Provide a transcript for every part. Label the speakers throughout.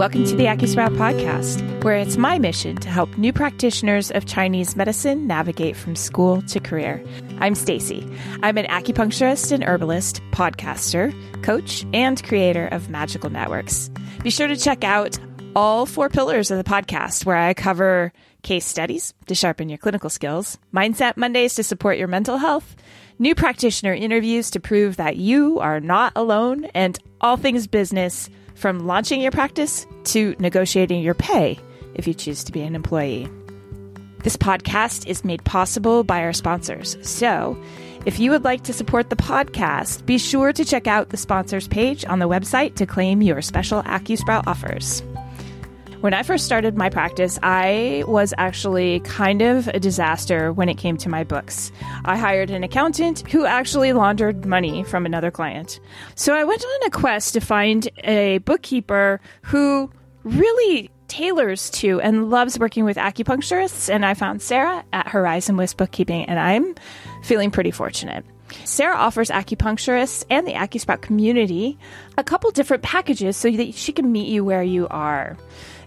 Speaker 1: Welcome to the AcuSprout podcast, where it's my mission to help new practitioners of Chinese medicine navigate from school to career. I'm Stacy. I'm an acupuncturist and herbalist, podcaster, coach, and creator of Magical Networks. Be sure to check out all four pillars of the podcast, where I cover case studies to sharpen your clinical skills, mindset Mondays to support your mental health, new practitioner interviews to prove that you are not alone, and all things business from launching your practice to negotiating your pay if you choose to be an employee. This podcast is made possible by our sponsors. So, if you would like to support the podcast, be sure to check out the sponsors page on the website to claim your special AcuSprout offers. When I first started my practice, I was actually kind of a disaster when it came to my books. I hired an accountant who actually laundered money from another client. So I went on a quest to find a bookkeeper who really tailors to and loves working with acupuncturists. And I found Sarah at Horizon West Bookkeeping, and I'm feeling pretty fortunate. Sarah offers acupuncturists and the AcuSprout community a couple different packages so that she can meet you where you are.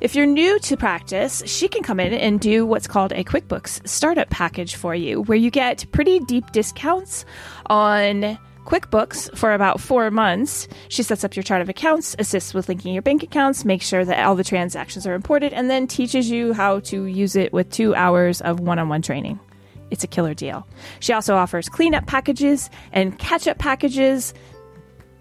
Speaker 1: If you're new to practice, she can come in and do what's called a QuickBooks startup package for you, where you get pretty deep discounts on QuickBooks for about four months. She sets up your chart of accounts, assists with linking your bank accounts, makes sure that all the transactions are imported, and then teaches you how to use it with two hours of one on one training. It's a killer deal. She also offers cleanup packages and catch up packages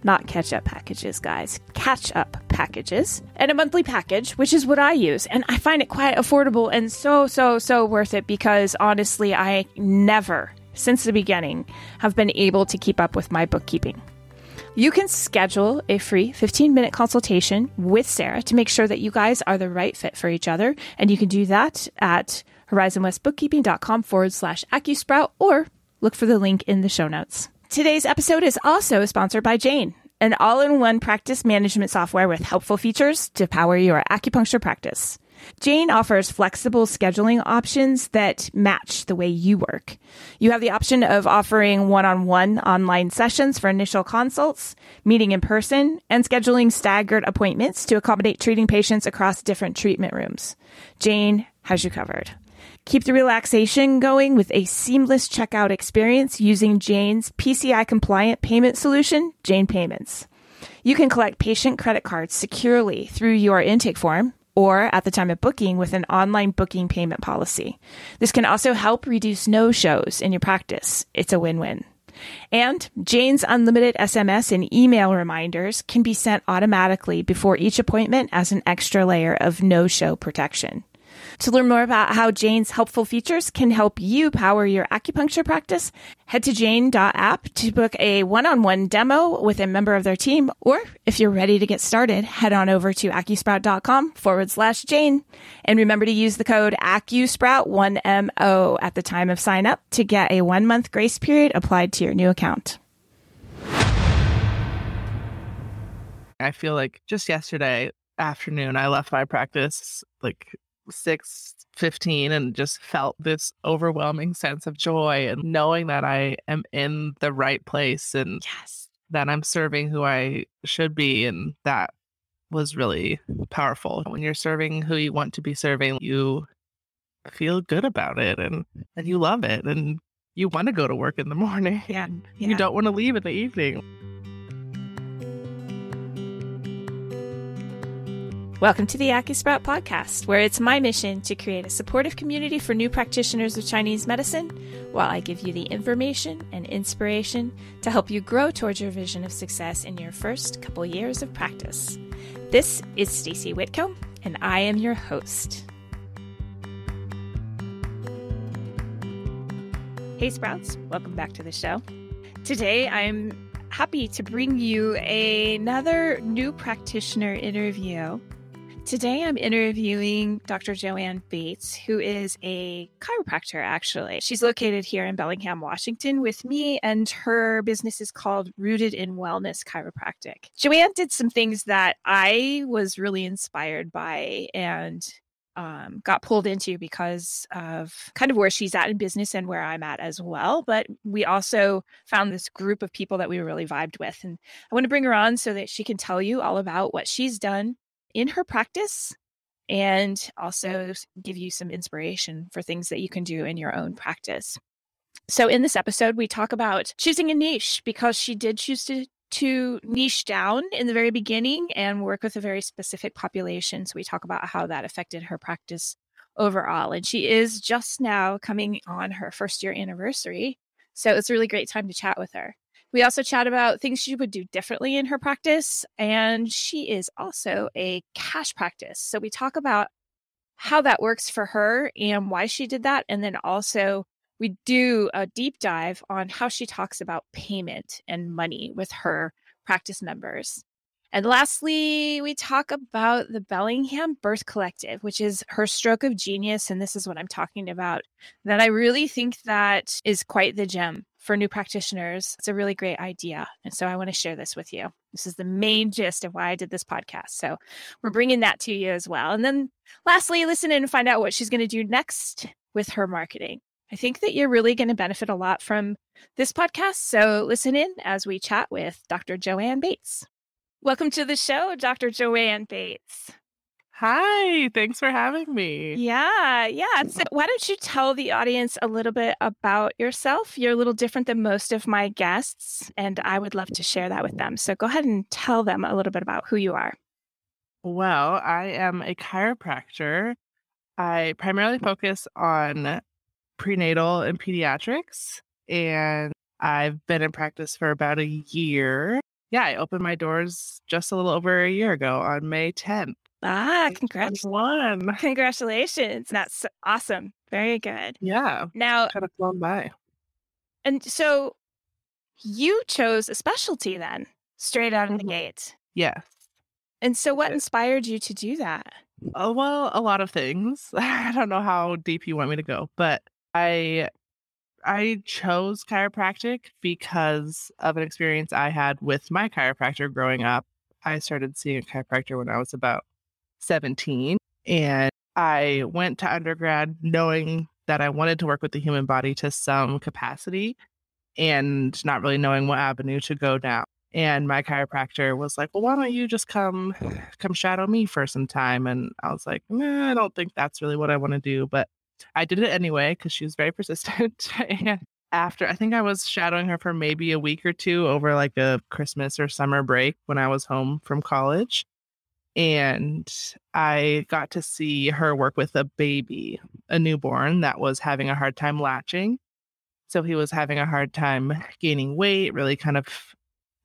Speaker 1: not catch up packages, guys, catch up packages, and a monthly package, which is what I use. And I find it quite affordable and so, so, so worth it because honestly, I never, since the beginning, have been able to keep up with my bookkeeping. You can schedule a free 15 minute consultation with Sarah to make sure that you guys are the right fit for each other. And you can do that at horizonwestbookkeeping.com forward slash AcuSprout or look for the link in the show notes. Today's episode is also sponsored by Jane, an all in one practice management software with helpful features to power your acupuncture practice. Jane offers flexible scheduling options that match the way you work. You have the option of offering one on one online sessions for initial consults, meeting in person, and scheduling staggered appointments to accommodate treating patients across different treatment rooms. Jane has you covered. Keep the relaxation going with a seamless checkout experience using Jane's PCI compliant payment solution, Jane Payments. You can collect patient credit cards securely through your intake form or at the time of booking with an online booking payment policy. This can also help reduce no shows in your practice. It's a win win. And Jane's unlimited SMS and email reminders can be sent automatically before each appointment as an extra layer of no show protection. To learn more about how Jane's helpful features can help you power your acupuncture practice, head to jane.app to book a one on one demo with a member of their team. Or if you're ready to get started, head on over to acusprout.com forward slash Jane. And remember to use the code AcuSprout1MO at the time of sign up to get a one month grace period applied to your new account.
Speaker 2: I feel like just yesterday afternoon, I left my practice like six fifteen and just felt this overwhelming sense of joy and knowing that I am in the right place and
Speaker 1: yes.
Speaker 2: that I'm serving who I should be. And that was really powerful. When you're serving who you want to be serving, you feel good about it and, and you love it and you want to go to work in the morning.
Speaker 1: Yeah. yeah.
Speaker 2: You don't want to leave in the evening.
Speaker 1: Welcome to the AcuSprout podcast, where it's my mission to create a supportive community for new practitioners of Chinese medicine while I give you the information and inspiration to help you grow towards your vision of success in your first couple years of practice. This is Stacy Whitcomb, and I am your host. Hey Sprouts, welcome back to the show. Today I'm happy to bring you another new practitioner interview Today, I'm interviewing Dr. Joanne Bates, who is a chiropractor, actually. She's located here in Bellingham, Washington, with me, and her business is called Rooted in Wellness Chiropractic. Joanne did some things that I was really inspired by and um, got pulled into because of kind of where she's at in business and where I'm at as well. But we also found this group of people that we really vibed with. And I want to bring her on so that she can tell you all about what she's done in her practice and also give you some inspiration for things that you can do in your own practice. So, in this episode, we talk about choosing a niche because she did choose to, to niche down in the very beginning and work with a very specific population. So, we talk about how that affected her practice overall. And she is just now coming on her first year anniversary. So, it's a really great time to chat with her. We also chat about things she would do differently in her practice. And she is also a cash practice. So, we talk about how that works for her and why she did that. And then also, we do a deep dive on how she talks about payment and money with her practice members. And lastly, we talk about the Bellingham Birth Collective, which is her stroke of genius. And this is what I'm talking about that I really think that is quite the gem for new practitioners. It's a really great idea. And so I want to share this with you. This is the main gist of why I did this podcast. So we're bringing that to you as well. And then lastly, listen in and find out what she's going to do next with her marketing. I think that you're really going to benefit a lot from this podcast. So listen in as we chat with Dr. Joanne Bates. Welcome to the show, Dr. Joanne Bates.
Speaker 2: Hi, thanks for having me.
Speaker 1: Yeah, yeah. So why don't you tell the audience a little bit about yourself? You're a little different than most of my guests, and I would love to share that with them. So go ahead and tell them a little bit about who you are.
Speaker 2: Well, I am a chiropractor. I primarily focus on prenatal and pediatrics. And I've been in practice for about a year. Yeah, I opened my doors just a little over a year ago on May 10th.
Speaker 1: Ah, congrats.
Speaker 2: One.
Speaker 1: Congratulations. That's awesome. Very good.
Speaker 2: Yeah.
Speaker 1: Now,
Speaker 2: kind of flown by.
Speaker 1: And so you chose a specialty then, straight out of the
Speaker 2: Mhm.
Speaker 1: gate.
Speaker 2: Yes.
Speaker 1: And so what inspired you to do that?
Speaker 2: Oh, well, a lot of things. I don't know how deep you want me to go, but I I chose chiropractic because of an experience I had with my chiropractor growing up. I started seeing a chiropractor when I was about 17 and I went to undergrad knowing that I wanted to work with the human body to some capacity and not really knowing what avenue to go down. And my chiropractor was like, "Well, why don't you just come hmm. come shadow me for some time?" And I was like, nah, "I don't think that's really what I want to do." But I did it anyway because she was very persistent. and after, I think I was shadowing her for maybe a week or two over like a Christmas or summer break when I was home from college. And I got to see her work with a baby, a newborn that was having a hard time latching. So he was having a hard time gaining weight, really kind of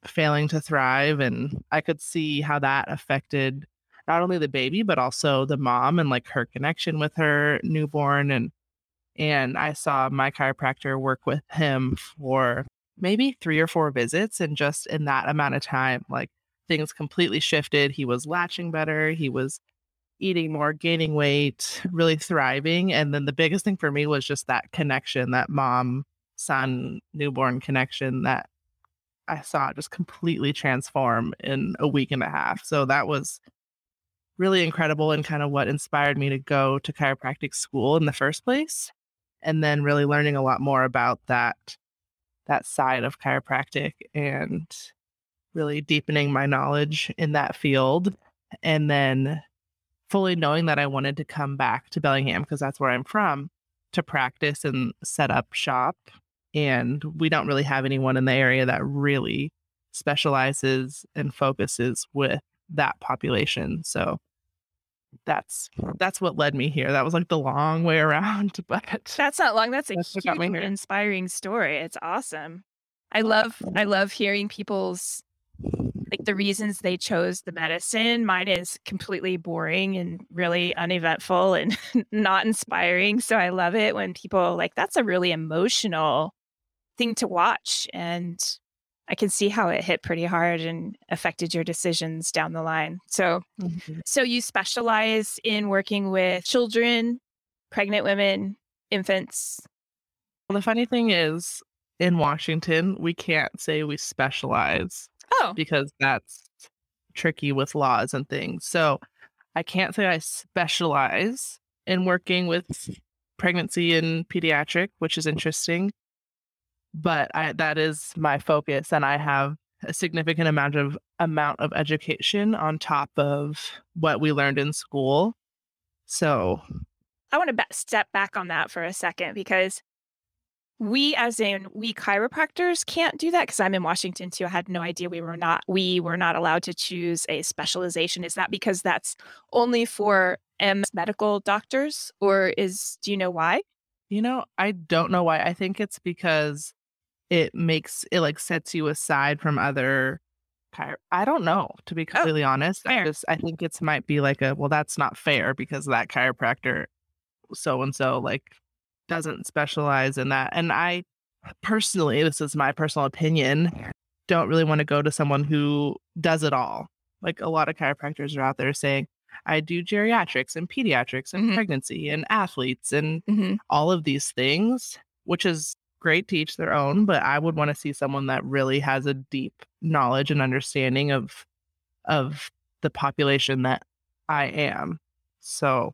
Speaker 2: failing to thrive. And I could see how that affected not only the baby, but also the mom and like her connection with her newborn. And and I saw my chiropractor work with him for maybe three or four visits. And just in that amount of time, like things completely shifted. He was latching better. He was eating more, gaining weight, really thriving. And then the biggest thing for me was just that connection, that mom son newborn connection that I saw just completely transform in a week and a half. So that was really incredible and kind of what inspired me to go to chiropractic school in the first place. And then really learning a lot more about that that side of chiropractic and really deepening my knowledge in that field. And then fully knowing that I wanted to come back to Bellingham because that's where I'm from to practice and set up shop. And we don't really have anyone in the area that really specializes and focuses with that population. So that's that's what led me here. That was like the long way around, but
Speaker 1: That's not long. That's a
Speaker 2: That's what
Speaker 1: huge inspiring story. It's awesome. I love I love hearing people's like the reasons they chose the medicine. Mine is completely boring and really uneventful and not inspiring. So I love it when people like that's a really emotional thing to watch and I can see how it hit pretty hard and affected your decisions down the line. So
Speaker 2: Mhm.
Speaker 1: so you specialize in working with children, pregnant women, infants.
Speaker 2: Well, the funny thing is, in Washington, we can't say we specialize
Speaker 1: Oh,
Speaker 2: because that's tricky with laws and things. So I can't say I specialize in working with pregnancy and pediatric, which is interesting. But I, that is my focus, and I have a significant amount of amount of education on top of what we learned in school. So
Speaker 1: I want to step back on that for a second because we as in we chiropractors can't do that because i'm in washington too i had no idea we were not we were not allowed to choose a specialization is that because that's only for m medical doctors or is do you know why
Speaker 2: you know i don't know why i think it's because it makes it like sets you aside from other I don't know, to be oh, completely oh, honest. Fair. I just I think it's might be like a well, that's not fair because that chiropractor so and so like doesn't specialize in that. And I personally, this is my personal opinion, don't really want to go to someone who does it all. Like a lot of chiropractors are out there saying, I do geriatrics and pediatrics and mm-hmm. pregnancy and athletes and mm-hmm. all of these things, which is great to each their own. But I would want to see someone that really has a deep knowledge and understanding of of the population that I am. So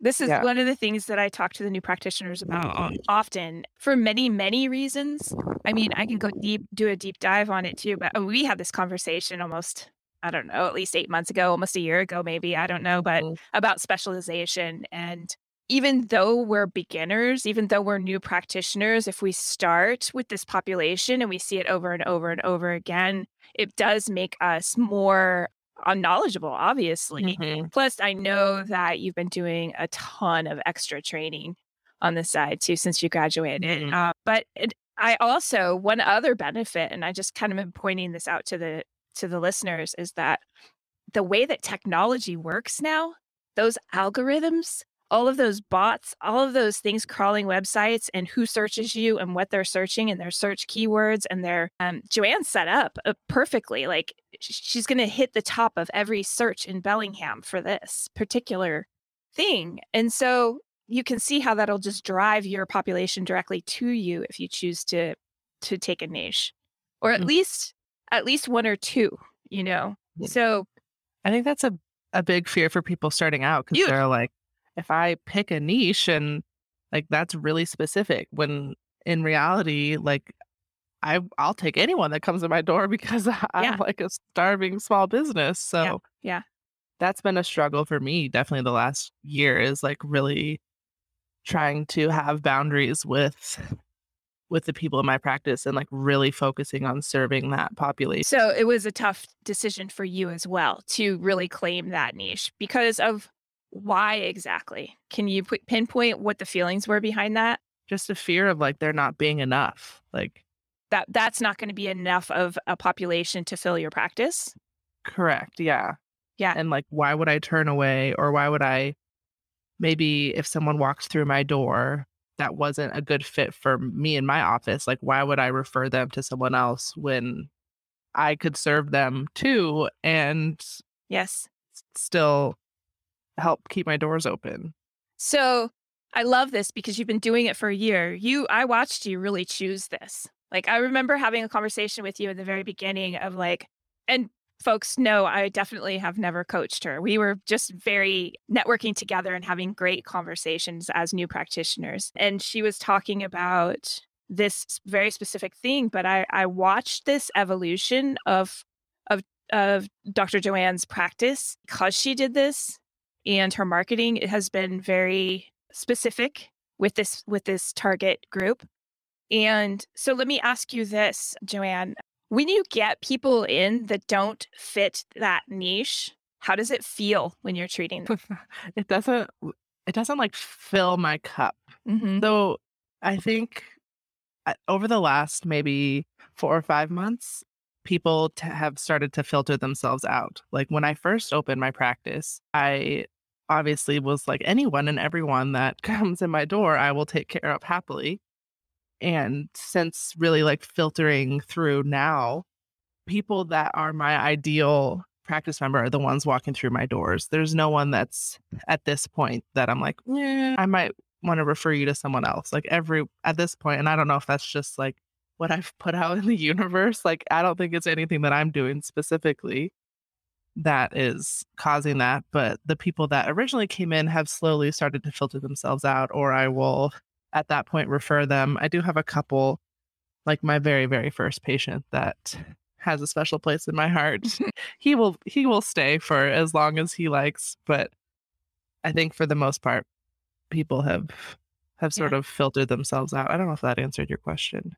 Speaker 1: this is yeah. one of the things that I talk to the new practitioners about often for many, many reasons. I mean, I can go deep, do a deep dive on it too, but uh, we had this conversation almost, I don't know, at least eight months ago, almost a year ago, maybe, I don't know, but mm. about specialization. And even though we're beginners, even though we're new practitioners, if we start with this population and we see it over and over and over again, it does make us more unknowledgeable, obviously. Mm-hmm. Plus, I know that you've been doing a ton of extra training on the side too since you graduated. Mm-hmm. Uh, but it, I also one other benefit, and I just kind of been pointing this out to the to the listeners, is that the way that technology works now, those algorithms all of those bots, all of those things crawling websites and who searches you and what they're searching and their search keywords and their um, Joanne set up uh, perfectly. Like she's going to hit the top of every search in Bellingham for this particular thing. And so you can see how that'll just drive your population directly to you if you choose to to take a niche or at mm-hmm. least at least one or two, you know. So
Speaker 2: I think that's a a big fear for people starting out because they're like, if I pick a niche and like that's really specific when in reality, like I I'll take anyone that comes to my door because I'm yeah. like a starving small business. So
Speaker 1: yeah. yeah.
Speaker 2: That's been a struggle for me definitely the last year is like really trying to have boundaries with with the people in my practice and like really focusing on serving that population.
Speaker 1: So it was a tough decision for you as well to really claim that niche because of why exactly? Can you pinpoint what the feelings were behind that?
Speaker 2: Just a fear of like there not being enough. Like
Speaker 1: that that's not going to be enough of a population to fill your practice.
Speaker 2: Correct. Yeah.
Speaker 1: Yeah.
Speaker 2: And like why would I turn away or why would I maybe if someone walks through my door that wasn't a good fit for me in my office, like why would I refer them to someone else when I could serve them too and
Speaker 1: yes,
Speaker 2: still help keep my doors open.
Speaker 1: So I love this because you've been doing it for a year. You, I watched you really choose this. Like, I remember having a conversation with you in the very beginning of like, and folks know I definitely have never coached her. We were just very networking together and having great conversations as new practitioners. And she was talking about this very specific thing, but I, I watched this evolution of of of Dr. Joanne's practice because she did this and her marketing has been very specific with this with this target group. And so let me ask you this, Joanne. When you get people in that don't fit that niche, how does it feel when you're treating them?
Speaker 2: it doesn't it doesn't like fill my cup. Mm-hmm. So I think uh, over the last maybe four or five months, people have started to filter themselves out. Like when I first opened my practice, I obviously was like anyone and everyone that comes in my door, I will take care of happily. And since really like filtering through now, people that are my ideal practice member are the ones walking through my doors. There's no one that's at this point that I'm like, I might want to refer you to someone else. Like every at this point, and I don't know if that's just like what I've put out in the universe. Like I don't think it's anything that I'm doing specifically that is causing that. But the people that originally came in have slowly started to filter themselves out, or I will at that point refer them. I do have a couple, like my very, very first patient that has a special place in my heart. he will he will stay for as long as he likes, but I think for the most part people have have sort
Speaker 1: Yeah.
Speaker 2: of filtered themselves out. I don't know if that answered your question.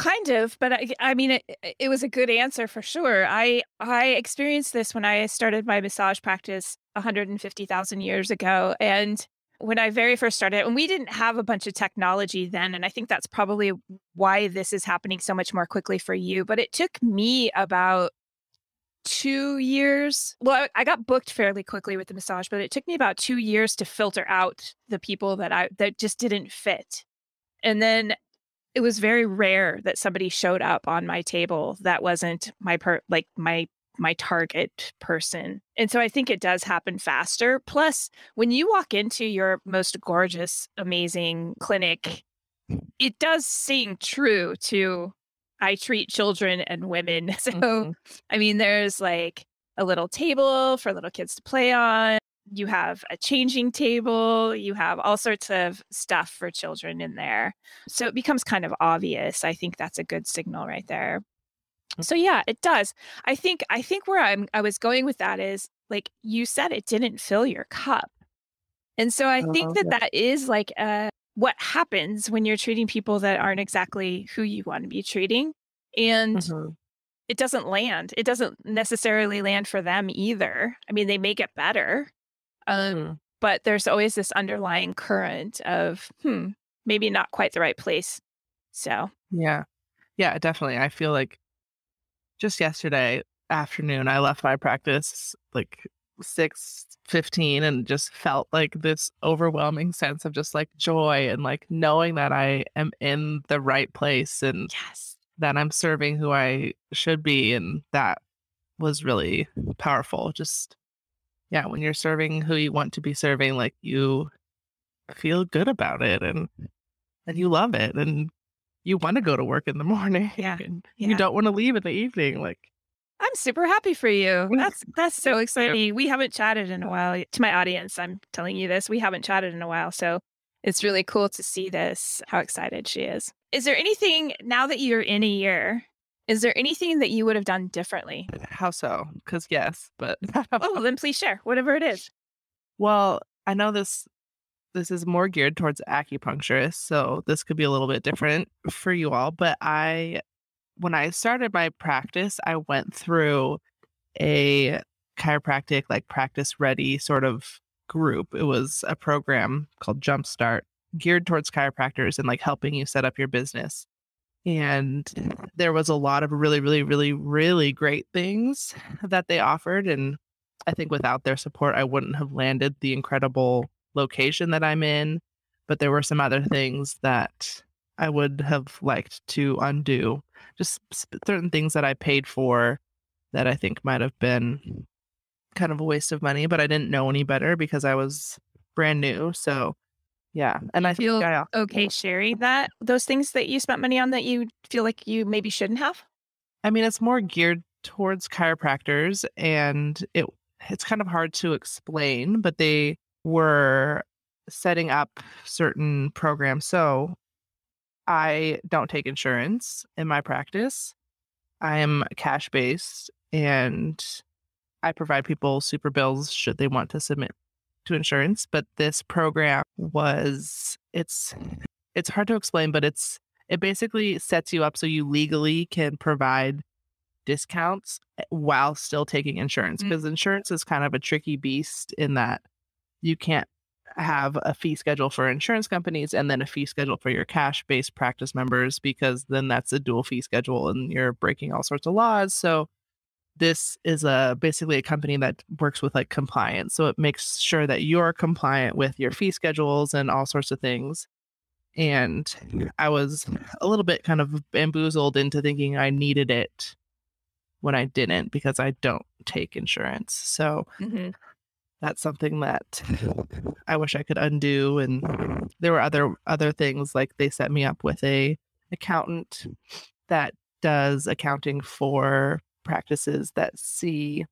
Speaker 1: Kind of, but I, I mean, it, it was a good answer for sure. I I experienced this when I started my massage practice 150,000 years ago, and when I very first started, and we didn't have a bunch of technology then, and I think that's probably why this is happening so much more quickly for you. But it took me about two years. Well, I, got booked fairly quickly with the massage, but it took me about two years to filter out the people that I that just didn't fit, and then it was very rare that somebody showed up on my table that wasn't my per like my my target person. And so I think it does happen faster. Plus, when you walk into your most gorgeous, amazing clinic, it does seem true to I treat children and women. So
Speaker 2: Mhm.
Speaker 1: I mean, there's like a little table for little kids to play on. You have a changing table. You have all sorts of stuff for children in there. So it becomes kind of obvious. I think that's a good signal right there. So yeah, it does. I think I think where I'm I was going with that is like you said it didn't fill your cup. And so I think
Speaker 2: Oh,
Speaker 1: that
Speaker 2: yeah.
Speaker 1: that is like uh what happens when you're treating people that aren't exactly who you want to be treating. And
Speaker 2: Mhm.
Speaker 1: it doesn't land. It doesn't necessarily land for them either. I mean, they may get better, um,
Speaker 2: Mhm.
Speaker 1: but there's always this underlying current of, hmm, maybe not quite the right place. So,
Speaker 2: Yeah. Yeah, definitely. I feel like just yesterday afternoon I left my practice like 6:15 and just felt like this overwhelming sense of just like joy and like knowing that I am in the right place and
Speaker 1: yes.
Speaker 2: that I'm serving who I should be and that was really powerful. Just yeah, when you're serving who you want to be serving like you feel good about it and and you love it and you want to go to work in the morning
Speaker 1: Yeah,
Speaker 2: and
Speaker 1: yeah.
Speaker 2: you don't want to leave in the evening like
Speaker 1: I'm super happy for you.
Speaker 2: Mm.
Speaker 1: That's that's so exciting. We haven't chatted in a while. To my audience, I'm telling you this. We haven't chatted in a while, so it's really cool to see this. How excited she is. Is there anything now that you're in a year? Is there anything that you would have done differently?
Speaker 2: how so cuz yes but
Speaker 1: Oh, then please share whatever it is.
Speaker 2: well I know this this is more geared towards acupuncturists so this could be a little bit different for you all but I when I started my practice I went through a chiropractic like practice ready sort of group it was a program called Jumpstart geared towards chiropractors and like helping you set up your business and there was a lot of really really really really great things that they offered and i think without their support i wouldn't have landed the incredible location that i'm in but there were some other things that i would have liked to undo just certain things that i paid for that i think might have been kind of a waste of money but i didn't know any better because i was brand new so yeah and i
Speaker 1: Feel
Speaker 2: think I,
Speaker 1: okay sharing that those things that you spent money on that you feel like you maybe shouldn't have?
Speaker 2: I mean, it's more geared towards chiropractors, and it it's kind of hard to explain, but they were setting up certain programs. So I don't take insurance in my practice. I'm cash based, and I provide people super bills should they want to submit to insurance. But this program was it's it's hard to explain, but it's it basically sets you up so you legally can provide discounts eh, while still taking insurance
Speaker 1: Mm.
Speaker 2: because insurance is kind of a tricky beast in that you can't have a fee schedule for insurance companies and then a fee schedule for your cash based practice members because then that's a dual fee schedule and you're breaking all sorts of laws so this is a basically a company that works with like compliance so it makes sure that you're compliant with your fee schedules and all sorts of things. And i was a little bit kind of bamboozled into thinking i needed it when i didn't because i don't take insurance. So
Speaker 1: Mm-hmm.
Speaker 2: that's something that i wish i could undo and there were other other things like they set me up with a accountant that does accounting for practices that see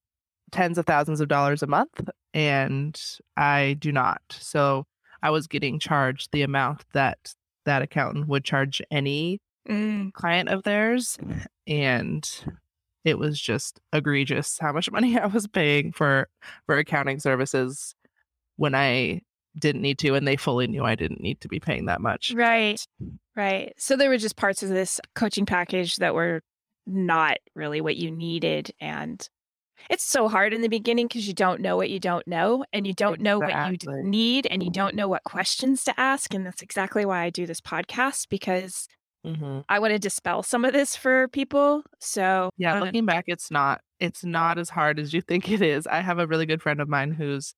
Speaker 2: tens of thousands of dollars a month and i do not so i was getting charged the amount that that accountant would charge any
Speaker 1: Mm.
Speaker 2: client of theirs and it was just egregious how much money I was paying for for accounting services when I didn't need to and they fully knew I didn't need to be paying that much.
Speaker 1: Right. Right. So there were just parts of this coaching package that were not really what you needed and it's so hard in the beginning because you don't know what you don't know and you don't know what you need and you don't know what questions to ask and that's exactly why I do this podcast because
Speaker 2: Mhm.
Speaker 1: I want to dispel some of this for people. So,
Speaker 2: Yeah,
Speaker 1: uh,
Speaker 2: looking back, it's not it's not as hard as you think it is. I have a really good friend of mine who's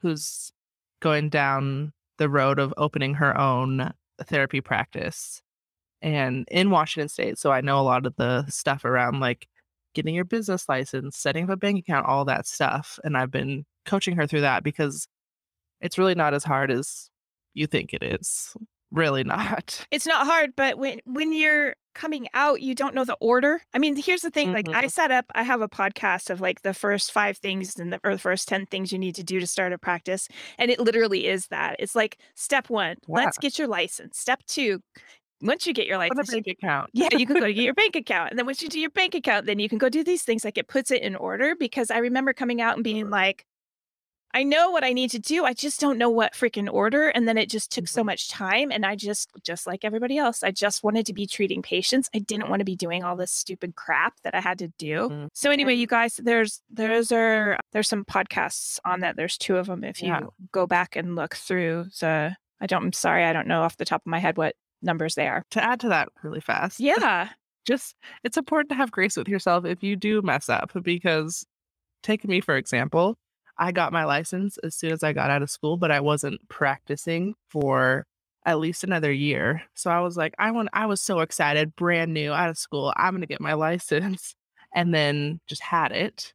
Speaker 2: who's going down the road of opening her own therapy practice and in Washington state. So I know a lot of the stuff around like getting your business license, setting up a bank account, all that stuff. And I've been coaching her through that because it's really not as hard as you think it is. Really not.
Speaker 1: it's not hard, but when when you're coming out, you don't know the order. I mean, here's the thing, like I
Speaker 2: Mhm.
Speaker 1: set up I have a podcast of like the first 5 things and the or the first 10 things you need to do to start a practice, and it literally is that. It's like step 1, let's get your license. Step 2, once you get your license,
Speaker 2: bank account.
Speaker 1: yeah, you can go to get your bank account. And then once you do your bank account, then you can go do these things. Like it puts it in order because I remember coming out and being like, I know what I need to do. I just don't know what freaking order. And then it just took so
Speaker 2: Mhm.
Speaker 1: much time. And I just, just like everybody else, I just wanted to be treating patients. I didn't want to be doing all this stupid crap that I had to do.
Speaker 2: Mhm.
Speaker 1: So anyway, you guys, there's those are there's some podcasts on that. There's two of them. If you
Speaker 2: Yeah.
Speaker 1: go back and look through the, I don't. I'm sorry, I don't know off the top of my head what numbers they are.
Speaker 2: To add to that really fast.
Speaker 1: Yeah.
Speaker 2: just it's important to have grace with yourself if you do mess up because take me for example i got my license as soon as i got out of school but i wasn't practicing for at least another year so i was like i want i was so excited brand new out of school i'm going to get my license and then just had it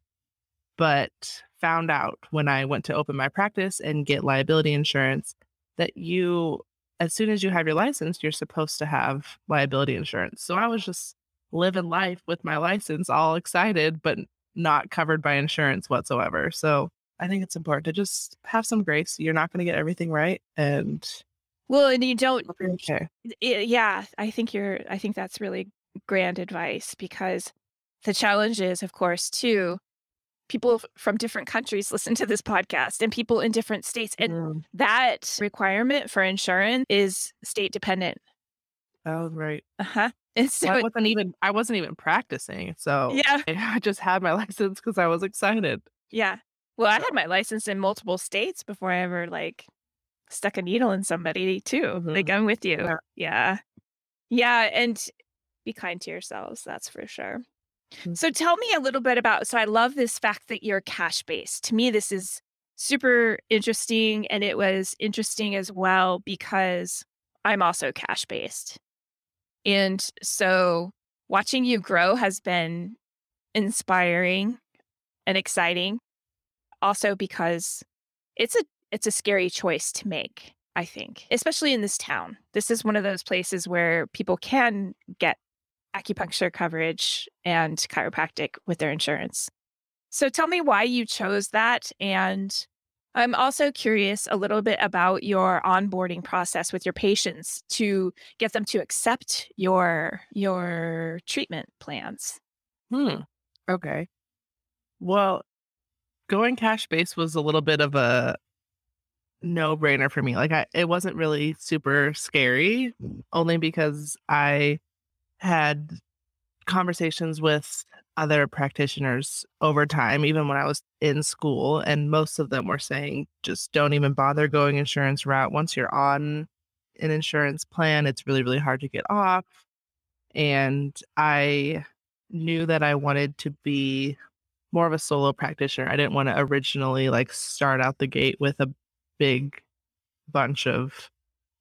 Speaker 2: but found out when i went to open my practice and get liability insurance that you as soon as you have your license, you're supposed to have liability insurance. So I was just living life with my license, all excited, but not covered by insurance whatsoever. So I think it's important to just have some grace. You're not going to get everything right. And
Speaker 1: Well, and you don't
Speaker 2: okay.
Speaker 1: Yeah, I think you're I think that's really grand advice because the challenge is of course too people from different countries listen to this podcast and people in different states and
Speaker 2: Mm,
Speaker 1: that requirement for insurance is state dependent.
Speaker 2: Oh, right.
Speaker 1: Uh-huh. And so
Speaker 2: Well, I wasn't even I wasn't even practicing. So
Speaker 1: yeah,
Speaker 2: I just had my license because I was excited.
Speaker 1: yeah. Well, I had my license in multiple states before I ever like stuck a needle in somebody too. Like
Speaker 2: Mhm.
Speaker 1: I'm with you.
Speaker 2: Yeah.
Speaker 1: Yeah. Yeah, and be kind to yourselves, that's for sure.
Speaker 2: Mm.
Speaker 1: So tell me a little bit about so I love this fact that you're cash based. To me this is super interesting and it was interesting as well because I'm also cash based. And so watching you grow has been inspiring and exciting also because it's a it's a scary choice to make, I think, especially in this town. This is one of those places where people can get acupuncture coverage and chiropractic with their insurance. So tell me why you chose that and I'm also curious a little bit about your onboarding process with your patients to get them to accept your your treatment plans.
Speaker 2: Hmm. Okay. Well, going cash based was a little bit of a no brainer for me. Like I it wasn't really super scary only because I had conversations with other practitioners over time even when I was in school and most of them were saying just don't even bother going insurance route once you're on an insurance plan it's really really hard to get off and I knew that I wanted to be more of a solo practitioner. I didn't want to originally like start out the gate with a big bunch of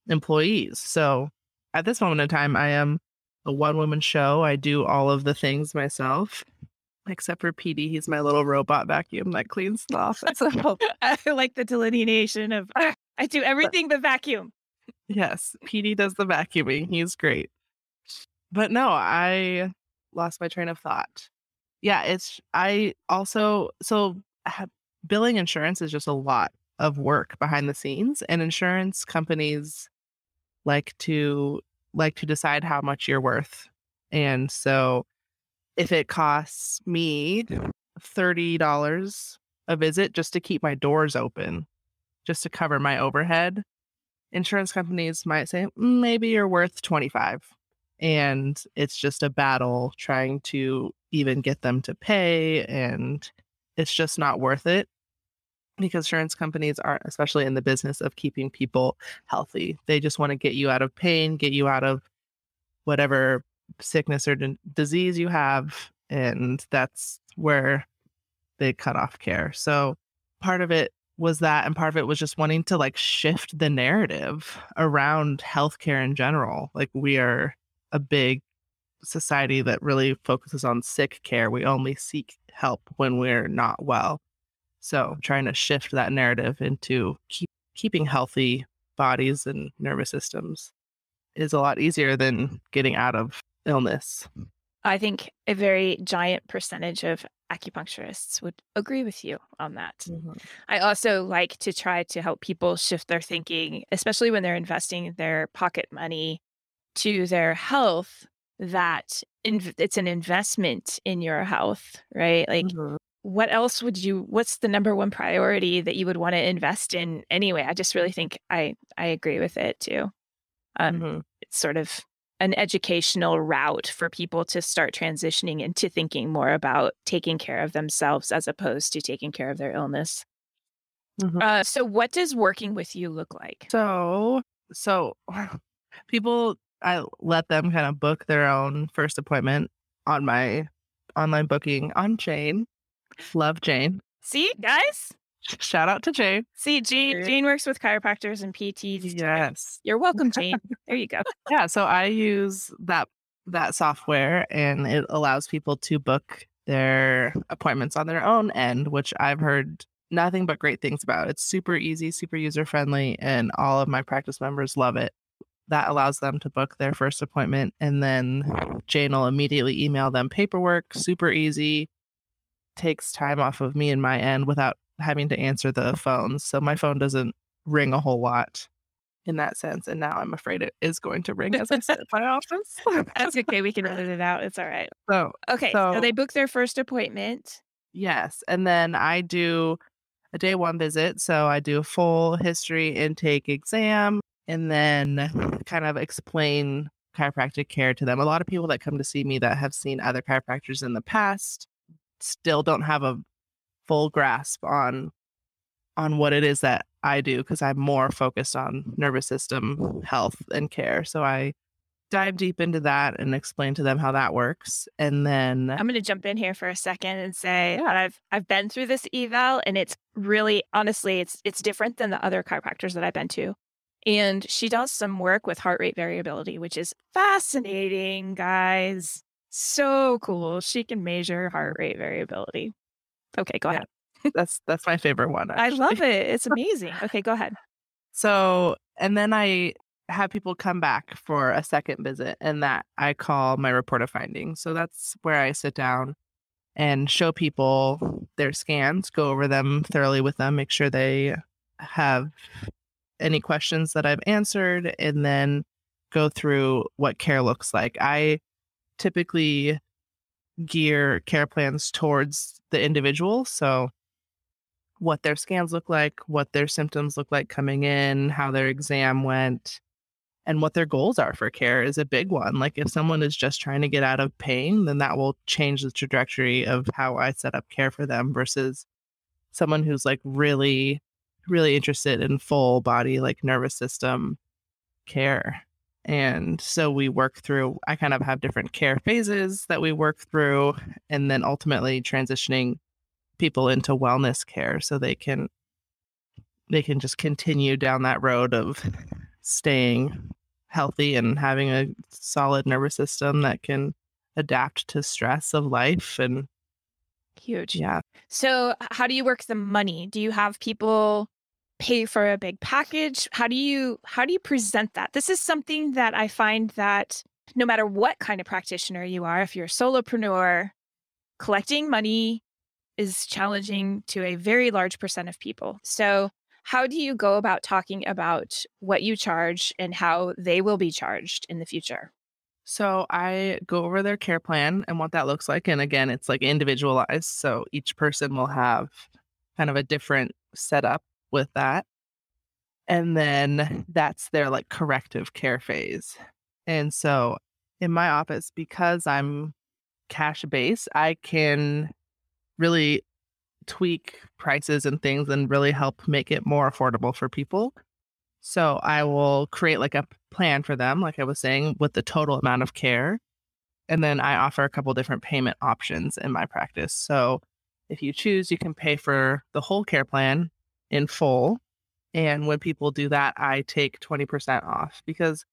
Speaker 2: employees. So at this moment in time, I am a one woman show. I do all of the things myself, except for PD. He's my little robot vacuum that cleans stuff. So
Speaker 1: I like the delineation of "Ah, I do everything but vacuum.
Speaker 2: Yes, PD does the vacuuming. He's great. But no, I lost my train of thought. Yeah, it's I also so billing insurance is just a lot of work behind the scenes and insurance companies like to like to decide how much you're worth. And so if it costs me $30 a visit just to keep my doors open, just to cover my overhead, insurance companies might say "Mm, maybe you're worth 25 and it's just a battle trying to even get them to pay and it's just not worth it because insurance companies aren't especially in the business of keeping people healthy. They just want to get you out of pain get you out of whatever sickness or d- disease you have and that's where they cut off care. So part of it was that and part of it was just wanting to like shift the narrative around healthcare in general. Like we are a big society that really focuses on sick care. We only seek help when we're not well so trying to shift that narrative into keep, keeping healthy bodies and nervous systems is a lot easier than getting out of illness
Speaker 1: I think a very giant percentage of acupuncturists would agree with you on that. I also like to try to help people shift their thinking, especially when they're investing their pocket money to their health, that inv- it's an investment in your health, right? Like,
Speaker 2: Mhm.
Speaker 1: What else would you, what's the number one priority that you would want to invest in anyway? I just really think I, I agree with it too. Um,
Speaker 2: Mhm.
Speaker 1: it's sort of an educational route for people to start transitioning into thinking more about taking care of themselves as opposed to taking care of their illness.
Speaker 2: Mhm.
Speaker 1: Uh, so, what does working with you look like?
Speaker 2: So, so people, I let them kind of book their own first appointment on my online booking on Jane. Love Jane.
Speaker 1: See, guys?
Speaker 2: Shout out to Jane.
Speaker 1: See, Jane, Jane works with chiropractors and PTs.
Speaker 2: Yes.
Speaker 1: You're welcome, Jane. there you go.
Speaker 2: Yeah. So I use that that software and it allows people to book their appointments on their own end, which I've heard nothing but great things about. It's super easy, super user friendly, and all of my practice members love it. That allows them to book their first appointment and then Jane will immediately email them paperwork, super easy, takes time off of me and my end without having to answer the phones. So my phone doesn't ring a whole lot in that sense. And now I'm afraid it is going to ring as I sit at my office.
Speaker 1: That's okay. We can edit it out. It's all right.
Speaker 2: so
Speaker 1: Okay. So,
Speaker 2: So-
Speaker 1: they book their first appointment.
Speaker 2: Yes. And then I do a day one visit. So I do a full history intake exam and then kind of explain chiropractic care to them. A lot of people that come to see me that have seen other chiropractors in the past still don't have a full grasp on on what it is that I do because I'm more focused on nervous system health and care. So I dive deep into that and explain to them how that works. And then
Speaker 1: I'm going to jump in here for a second and say I've I've been through this eval and it's really honestly it's it's different than the other chiropractors that I've been to. And she does some work with heart rate variability, which is fascinating, guys. So cool. She can measure heart rate variability. Okay, go
Speaker 2: Yeah.
Speaker 1: ahead.
Speaker 2: that's that's my favorite one.
Speaker 1: I love it. It's amazing. Okay, go ahead.
Speaker 2: So, and then I have people come back for a second visit, and that I call my report of findings. So that's where I sit down and show people their scans, go over them thoroughly with them, make sure they have any questions that I've answered, and then go through what care looks like. I typically gear care plans towards the individual. So, what their scans look like, what their symptoms look like coming in, how their exam went, and what their goals are for care is a big one. Like, if someone is just trying to get out of pain, then that will change the trajectory of how I set up care for them versus someone who's like really, really interested in full body, like nervous system care. And so we work through, I kind of have different care phases that we work through, and then ultimately transitioning people into wellness care so they can they can just continue down that road of staying healthy and having a solid nervous system that can adapt to stress of life and
Speaker 1: Huge.
Speaker 2: yeah
Speaker 1: So, how do you work the money? Do you have people pay for a big package? How do you how do you present that? This is something that I find that no matter what kind of practitioner you are, if you're a solopreneur, collecting money is challenging to a very large percent of people. So, how do you go about talking about what you charge and how they will be charged in the future?
Speaker 2: So I go over their care plan and what that looks like. And again, it's like individualized. So each person will have kind of a different setup with that. And then mm-hmm. that's their like corrective care phase. And so in my office, because I'm cash based, I can really tweak prices and things and really help make it more affordable for people. So I will create like a plan for them, like I was saying, with the total amount of care. And then I offer a couple different payment options in my practice. So if you choose, you can pay for the whole care plan in full. And when people do that, I take 20% off because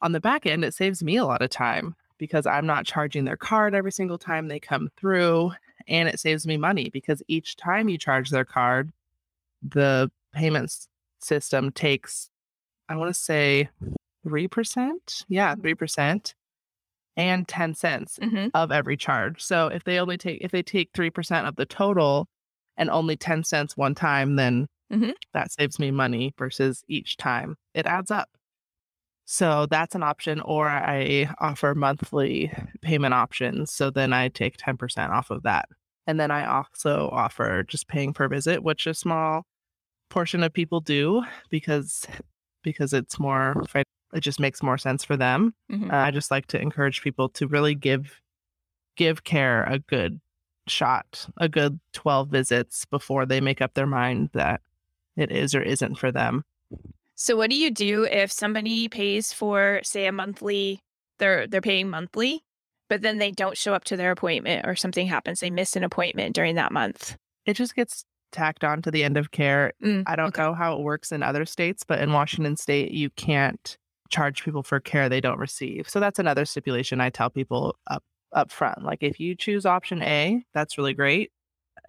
Speaker 2: on the back end, it saves me a lot of time because I'm not charging their card every single time they come through. And it saves me money because each time you charge their card, the payments system takes, I want to say 3%. Yeah, 3% and 10 cents
Speaker 1: Mm-hmm.
Speaker 2: of every charge. So if they only take, if they take 3% of the total and only 10 cents one time, then
Speaker 1: Mhm.
Speaker 2: that saves me money versus each time. It adds up. So that's an option, or I offer monthly payment options. So then I take 10% off of that. And then I also offer just paying per visit, which a small portion of people do because because it's more it just makes more sense for them.
Speaker 1: Mhm.
Speaker 2: Uh, I just like to encourage people to really give give care a good shot, a good 12 visits before they make up their mind that it is or isn't for them.
Speaker 1: So what do you do if somebody pays for say a monthly they're they're paying monthly but then they don't show up to their appointment or something happens they miss an appointment during that month?
Speaker 2: It just gets tacked on to the end of care.
Speaker 1: Mm,
Speaker 2: I don't
Speaker 1: okay.
Speaker 2: know how it works in other states, but in Washington state, you can't charge people for care they don't receive. So that's another stipulation I tell people up up front. Like if you choose option A, that's really great.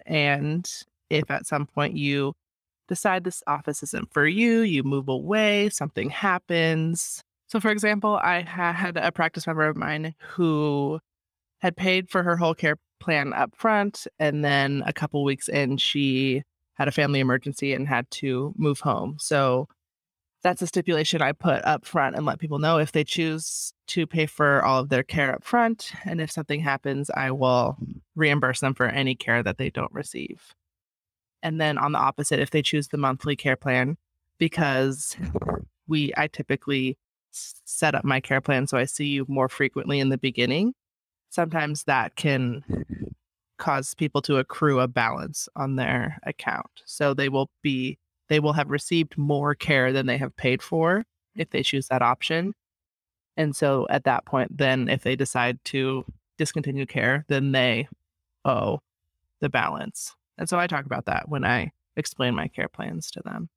Speaker 2: And if at some point you decide this office isn't for you, you move away, something happens. So for example, I had a practice member of mine who had paid for her whole care plan up front and then a couple weeks in she had a family emergency and had to move home. So that's a stipulation I put up front and let people know if they choose to pay for all of their care up front. And if something happens, I will reimburse them for any care that they don't receive. And then on the opposite, if they choose the monthly care plan, because we, I typically set up my care plan so I see you more frequently in the beginning. Sometimes that can cause people to accrue a balance on their account. So they will be they will have received more care than they have paid for if they choose that option. And so at that point then if they decide to discontinue care, then they owe the balance. And so I talk about that when I explain my care plans to them.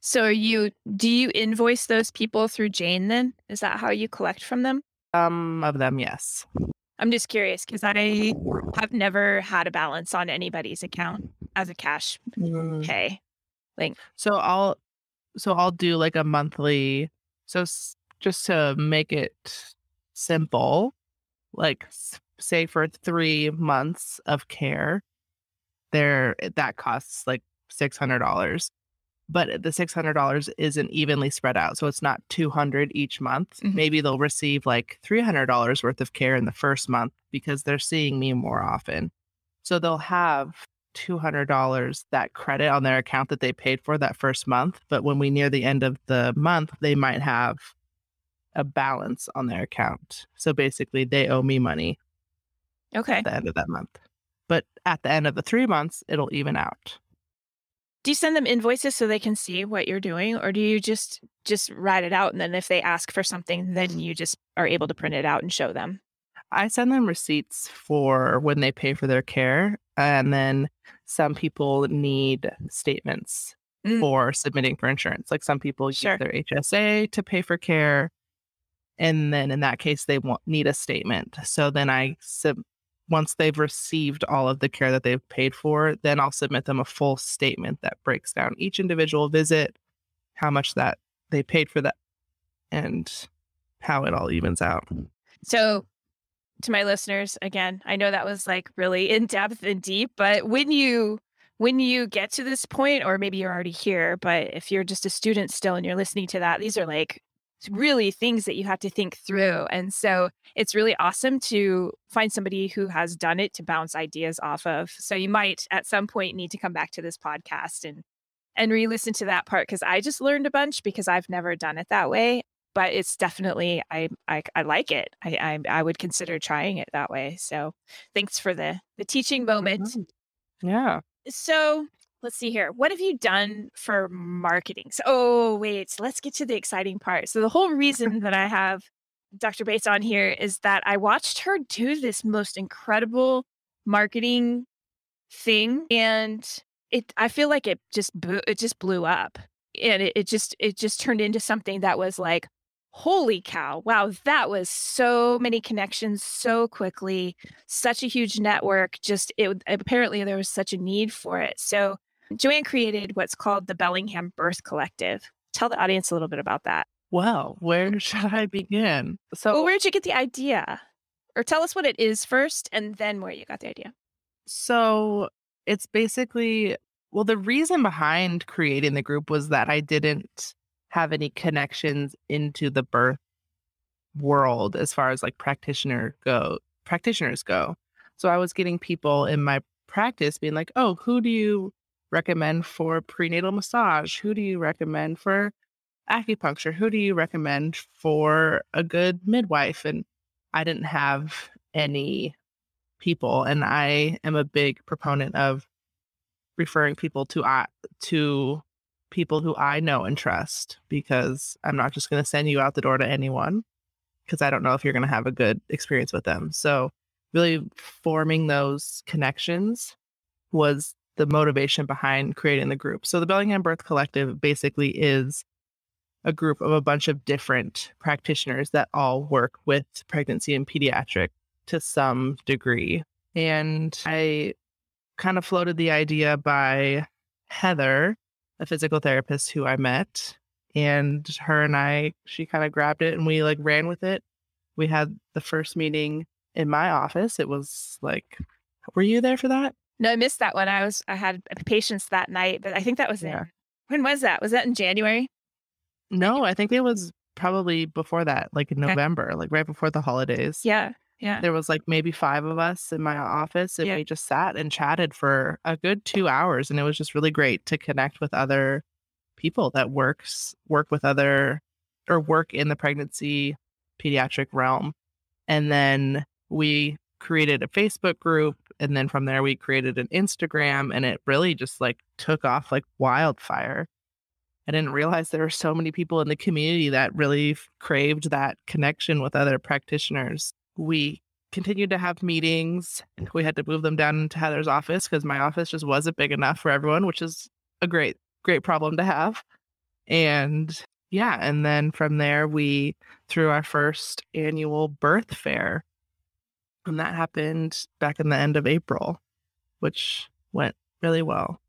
Speaker 1: So you do you invoice those people through Jane then? Is that how you collect from them?
Speaker 2: Some of them, yes.
Speaker 1: I'm just curious because I have never had a balance on anybody's account as a cash mm. pay.
Speaker 2: So I'll so I'll do like a monthly so s- just to make it simple like s- say for 3 months of care there that costs like $600 but the $600 isn't evenly spread out so it's not 200 each month
Speaker 1: Mhm.
Speaker 2: maybe they'll receive like $300 worth of care in the first month because they're seeing me more often so they'll have $200 that credit on their account that they paid for that first month. But when we near the end of the month, they might have a balance on their account. So basically, they owe me money
Speaker 1: Okay.
Speaker 2: at the end of that month. But at the end of the three months, it'll even out.
Speaker 1: Do you send them invoices so they can see what you're doing or do you just just write it out and then if they ask for something then you just are able to print it out and show them?
Speaker 2: I send them receipts for when they pay for their care. And then some people need statements
Speaker 1: Mm.
Speaker 2: for submitting for insurance. Like some people
Speaker 1: Sure.
Speaker 2: use their HSA to pay for care. And then in that case, they want, need a statement. So then I sub, once they've received all of the care that they've paid for, then I'll submit them a full statement that breaks down each individual visit, how much that they paid for that, and how it all evens out.
Speaker 1: So to my listeners again, I know that was like really in depth and deep, but when you when you get to this point or maybe you're already here, but if you're just a student still and you're listening to that, these are like really things that you have to think through. And so it's really awesome to find somebody who has done it to bounce ideas off of. So you might at some point need to come back to this podcast and and re-listen to that part because I just learned a bunch because I've never done it that way. But it's definitely I I, I like it. I, I I would consider trying it that way. So thanks for the the teaching moment.
Speaker 2: Mm-hmm. Yeah.
Speaker 1: So let's see here. What have you done for marketing? So, oh, wait, let's get to the exciting part. So, the whole reason that I have Dr. Bates on here is that I watched her do this most incredible marketing thing and it I feel like it just blew, it just blew up. And it, it just it just turned into something that was like holy cow wow that was so many connections so quickly such a huge network just it apparently there was such a need for it so Joanne created what's called the Bellingham Birth Collective. Tell the audience a little bit about that.
Speaker 2: Well, where should I begin?
Speaker 1: So, well, where did you get the idea? Or tell us what it is first and then where you got the idea.
Speaker 2: So, it's basically, well, the reason behind creating the group was that I didn't have any connections into the birth world as far as like practitioner go practitioners go. So I was getting people in my practice being like, "Oh, who do you recommend for prenatal massage? Who do you recommend for acupuncture? Who do you recommend for a good midwife? And I didn't have any people, and I am a big proponent of referring people to uh, to people who I know and trust because I'm not just going to send you out the door to anyone because I don't know if you're going to have a good experience with them. So, really forming those connections was the motivation behind creating the group. So the Bellingham Birth Collective basically is a group of a bunch of different practitioners that all work with pregnancy and pediatric to some degree. And I kind of floated the idea by Heather, a physical therapist who I met. And her and I, she kind of grabbed it and we like ran with it. We had the first meeting in my office. It was like, were you there for that?
Speaker 1: No, I missed that one. I was I had patients that night, but I think that was yeah. in when was that? Was that in January?
Speaker 2: No, I think it was probably before that, like in okay. November, like right before the holidays.
Speaker 1: Yeah. Yeah.
Speaker 2: There was like maybe five of us in my office and yeah. we just sat and chatted for a good two hours. And it was just really great to connect with other people that works work with other or work in the pregnancy pediatric realm. And then we created a Facebook group and then from there we created an Instagram and it really just like took off like wildfire. I didn't realize there were so many people in the community that really craved that connection with other practitioners. We continued to have meetings. We had to move them down to Heather's office because my office just wasn't big enough for everyone, which is a great, great problem to have. And yeah, and then from there we threw our first annual birth fair and that happened back in the end of April, which went really well.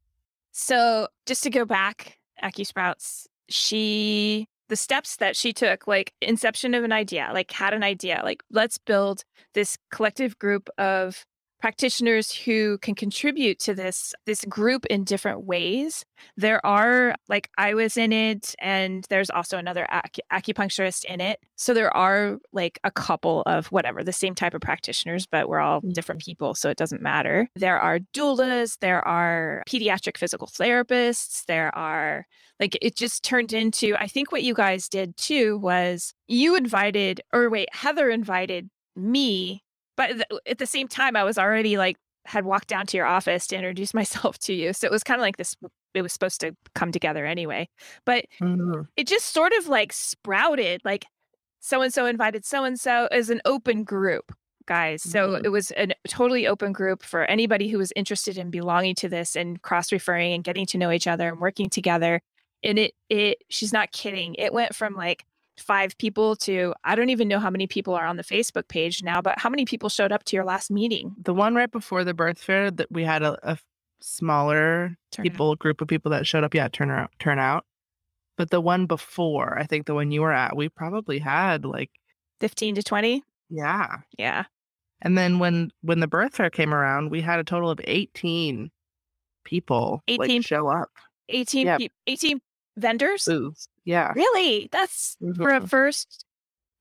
Speaker 1: So, just to go back, AcuSprouts, she, the steps that she took, like inception of an idea, like had an idea, like let's build this collective group of practitioners who can contribute to this this group in different ways. There are like I was in it and there's also another ac- acupuncturist in it. So there are like a couple of whatever, the same type of practitioners, but we're all different mm-hmm. people, so it doesn't matter. There are doulas, there are pediatric physical therapists, there are like it just turned into I think what you guys did too was you invited or wait, Heather invited me but at the same time, I was already like had walked down to your office to introduce myself to you. So it was kind of like this it was supposed to come together anyway. But mm-hmm. it just sort of like sprouted like so and so invited so and so as an open group, guys. So mm-hmm. it was a totally open group for anybody who was interested in belonging to this and cross referring and getting to know each other and working together. And it it she's not kidding. It went from like five people to I don't even know how many people are on the Facebook page now, but how many people showed up to your last meeting?
Speaker 2: The one right before the birth fair that we had a, a smaller turn people out. group of people that showed up. Yeah, turn out, turn out. But the one before, I think the one you were at, we probably had like
Speaker 1: fifteen to twenty.
Speaker 2: Yeah,
Speaker 1: yeah.
Speaker 2: And then when when the birth fair came around, we had a total of eighteen people 18 like, show up.
Speaker 1: 18 yeah. pe- 18 vendors?
Speaker 2: booths. Yeah.
Speaker 1: Really? That's for a
Speaker 2: Mhm.
Speaker 1: first.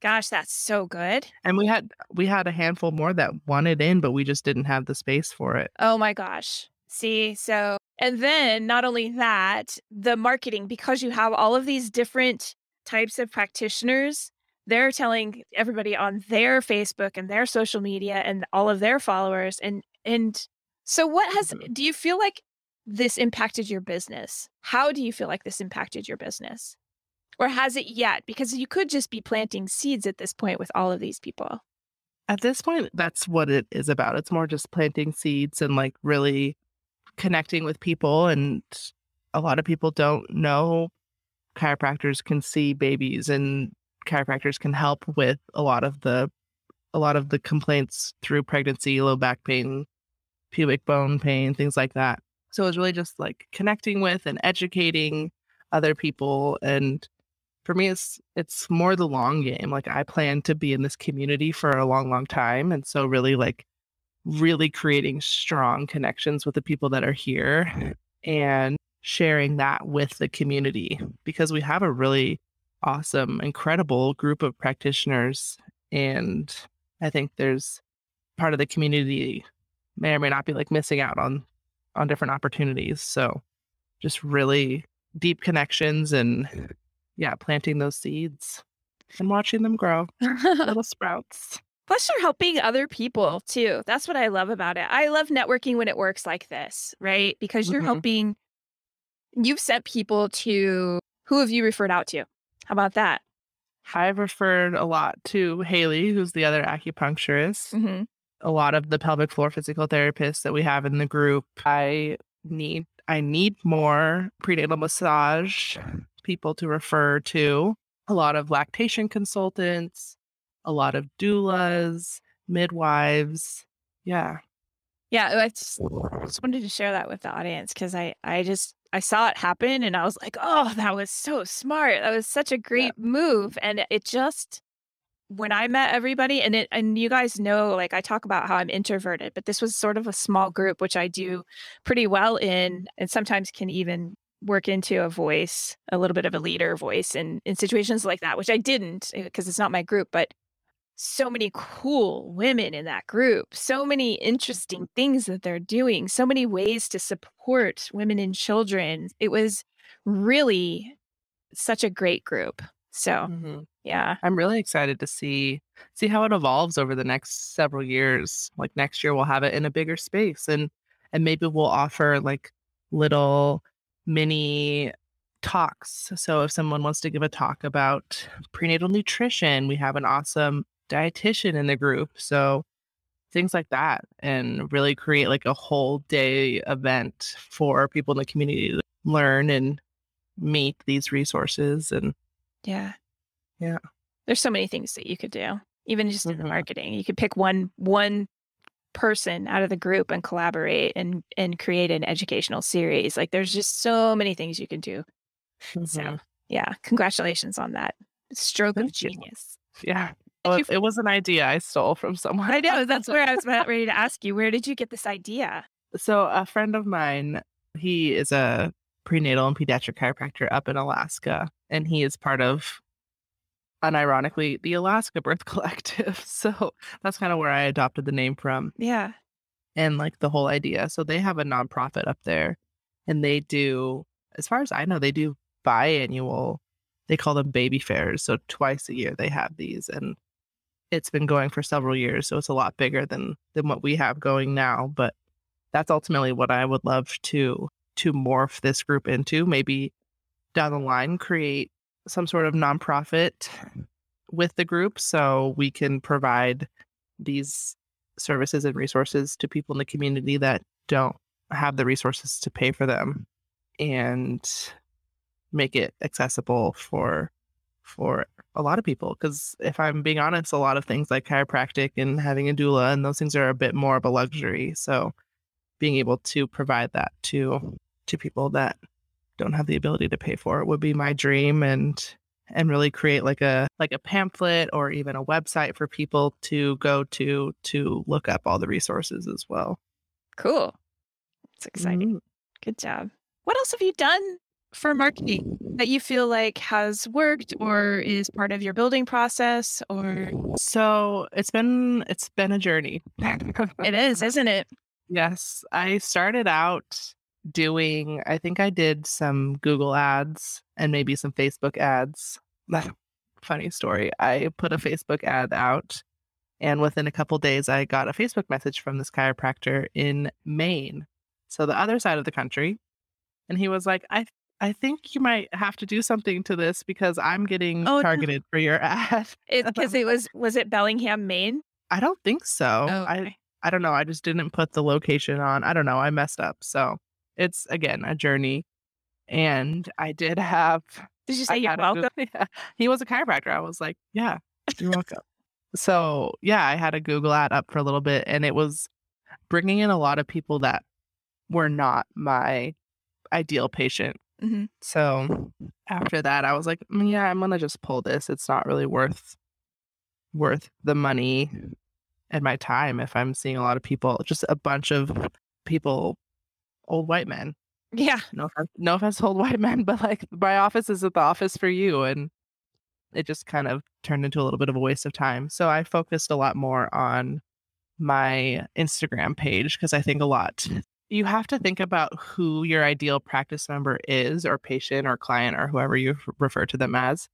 Speaker 1: Gosh, that's so good.
Speaker 2: And we had we had a handful more that wanted in, but we just didn't have the space for it.
Speaker 1: Oh my gosh. See, so, and then not only that, the marketing, because you have all of these different types of practitioners, they're telling everybody on their Facebook and their social media and all of their followers. And, and so what has,
Speaker 2: Mhm.
Speaker 1: do you feel like this impacted your business? How do you feel like this impacted your business? Or has it yet? Because you could just be planting seeds at this point with all of these people.
Speaker 2: At this point, that's what it is about. It's more just planting seeds and like really connecting with people. And a lot of people don't know chiropractors can see babies and chiropractors can help with a lot of the a lot of the complaints through pregnancy, low back pain, pubic bone pain, things like that. So it was really just like connecting with and educating other people and for me it's it's more the long game like i plan to be in this community for a long long time and so really like really creating strong connections with the people that are here mm-hmm. and sharing that with the community because we have a really awesome incredible group of practitioners and i think there's part of the community may or may not be like missing out on on different opportunities so just really deep connections and yeah, planting those seeds and watching them grow, little sprouts.
Speaker 1: Plus, you're helping other people too. That's what I love about it. I love networking when it works like this, right? Because you're
Speaker 2: Mhm.
Speaker 1: helping, you've sent people to who have you referred out to? How about that?
Speaker 2: I've referred a lot to Haley, who's the other acupuncturist,
Speaker 1: Mm-hmm.
Speaker 2: A lot of the pelvic floor physical therapists that we have in the group. I need I need more prenatal massage people to refer to, a lot of lactation consultants, a lot of doulas, midwives. Yeah.
Speaker 1: Yeah, I just, just wanted to share that with the audience because I, I just, I saw it happen and I was like, oh, that was so smart. That was such a great move. And it just, when I met everybody and it, and you guys know, like I talk about how I'm introverted, but this was sort of a small group, which I do pretty well in and sometimes can even work into a voice, a little bit of a leader voice in, in situations like that, which I didn't because it's not my group, but so many cool women in that group, so many interesting things that they're doing, so many ways to support women and children. It was really such a great group. So,
Speaker 2: Mhm.
Speaker 1: Yeah.
Speaker 2: I'm really excited to see see how it evolves over the next several years. Like next year we'll have it in a bigger space and and maybe we'll offer like little mini talks. So if someone wants to give a talk about prenatal nutrition, we have an awesome dietitian in the group. So things like that and really create like a whole day event for people in the community to learn and meet these resources and
Speaker 1: Yeah.
Speaker 2: Yeah.
Speaker 1: There's so many things that you could do, even just in the marketing. You could pick one one person out of the group and collaborate and and create an educational series. Like there's just so many things you can do.
Speaker 2: Mhm.
Speaker 1: So, yeah, congratulations on that. Stroke of
Speaker 2: Thank you.
Speaker 1: genius.
Speaker 2: Yeah. Well,
Speaker 1: you
Speaker 2: it was an idea I stole from someone.
Speaker 1: I know. That's where I was about ready to ask you. Where did you get this idea?
Speaker 2: So, a friend of mine, he is a prenatal and pediatric chiropractor up in Alaska, and he is part of, unironically, the Alaska Birth Collective. So, that's kind of where I adopted the name from
Speaker 1: Yeah.
Speaker 2: and like the whole idea. So, they have a nonprofit up there, and they do, as far as I know, they do biannual, they call them baby fairs. So, twice a year they have these, and it's been going for several years. So, it's a lot bigger than than what we have going now. But that's ultimately what I would love to to morph this group into. Maybe down the line, create some sort of nonprofit with the group so we can provide these services and resources to people in the community that don't have the resources to pay for them and make it accessible for for a lot of people. Because if i'm being honest a lot of things like chiropractic and having a doula and those things are a bit more of a luxury so being able to provide that to to people that don't have the ability to pay for it would be my dream and and really create like a like a pamphlet or even a website for people to go to to look up all the resources as well
Speaker 1: Cool. It's exciting.
Speaker 2: Mhm.
Speaker 1: Good job. What else have you done for marketing that you feel like has worked or is part of your building process or
Speaker 2: So it's been it's been a journey.
Speaker 1: it is, isn't it?
Speaker 2: Yes. I started out doing I think I did some Google ads and maybe some Facebook ads. Funny story. I put a Facebook ad out and within a couple days I got a Facebook message from this chiropractor in Maine. So the other side of the country. And he was like, I I think you might have to do something to this because I'm getting
Speaker 1: Oh, no.
Speaker 2: targeted for your ad.
Speaker 1: Because it was was it Bellingham, Maine?
Speaker 2: I don't think so.
Speaker 1: Oh,
Speaker 2: I. I don't know. I just didn't put the location on. I don't know. I messed up. So it's again a journey. And I did have
Speaker 1: Did you
Speaker 2: I
Speaker 1: say you're welcome?
Speaker 2: Yeah. He was a chiropractor. I was like, yeah, you're welcome. so yeah, I had a Google ad up for a little bit and it was bringing in a lot of people that were not my ideal patient.
Speaker 1: Mhm.
Speaker 2: So after that, I was like, "Mm, yeah, I'm gonna just pull this. It's not really worth worth the money and my time if I'm seeing a lot of people, just a bunch of people, old white men.
Speaker 1: Yeah.
Speaker 2: No offense, no offense to old white men, but like my office is at the office for you, and it just kind of turned into a little bit of a waste of time. So I focused a lot more on my Instagram page because I think a lot you have to think about who your ideal practice member is or patient or client or whoever you refer to them as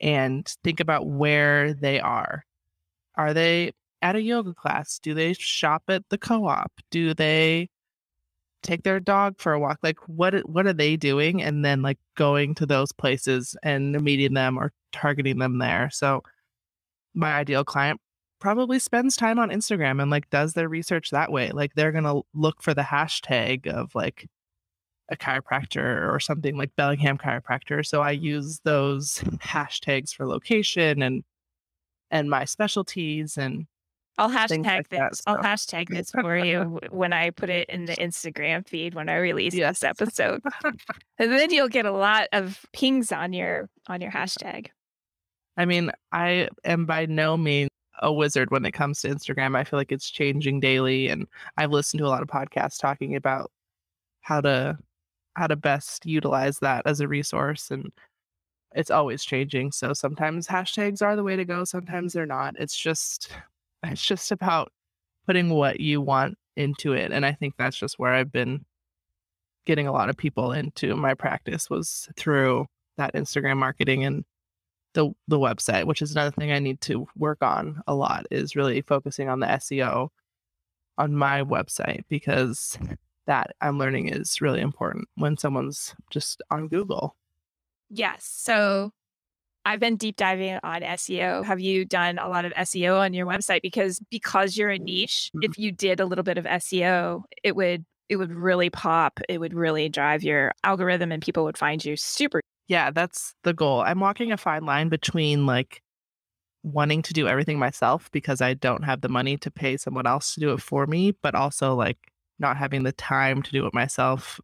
Speaker 2: and think about where they are. Are they at a yoga class? Do they shop at the co-op? Do they take their dog for a walk? Like what what are they doing and then like going to those places and meeting them or targeting them there. So my ideal client probably spends time on Instagram and like does their research that way. Like they're going to look for the hashtag of like a chiropractor or something like Bellingham chiropractor. So I use those hashtags for location and and my specialties and
Speaker 1: I'll hashtag
Speaker 2: like that,
Speaker 1: this. I'll hashtag this for you when I put it in the Instagram feed when I release
Speaker 2: Yes.
Speaker 1: this episode. And then you'll get a lot of pings on your on your hashtag.
Speaker 2: I mean, I am by no means a wizard when it comes to Instagram. I feel like it's changing daily and I've listened to a lot of podcasts talking about how to how to best utilize that as a resource and it's always changing. So sometimes hashtags are the way to go, sometimes they're not. It's just it's just about putting what you want into it and I think that's just where I've been getting a lot of people into my practice was through that Instagram marketing and the the website, which is another thing I need to work on a lot, is really focusing on the SEO on my website because that I'm learning is really important when someone's just on Google.
Speaker 1: Yes. So I've been deep diving on SEO. Have you done a lot of SEO on your website? Because because you're a niche,
Speaker 2: Mhm.
Speaker 1: if you did a little bit of SEO, it would it would really pop. It would really drive your algorithm and people would find you super
Speaker 2: Yeah, that's the goal. I'm walking a fine line between like wanting to do everything myself because I don't have the money to pay someone else to do it for me, but also like not having the time to do it myself.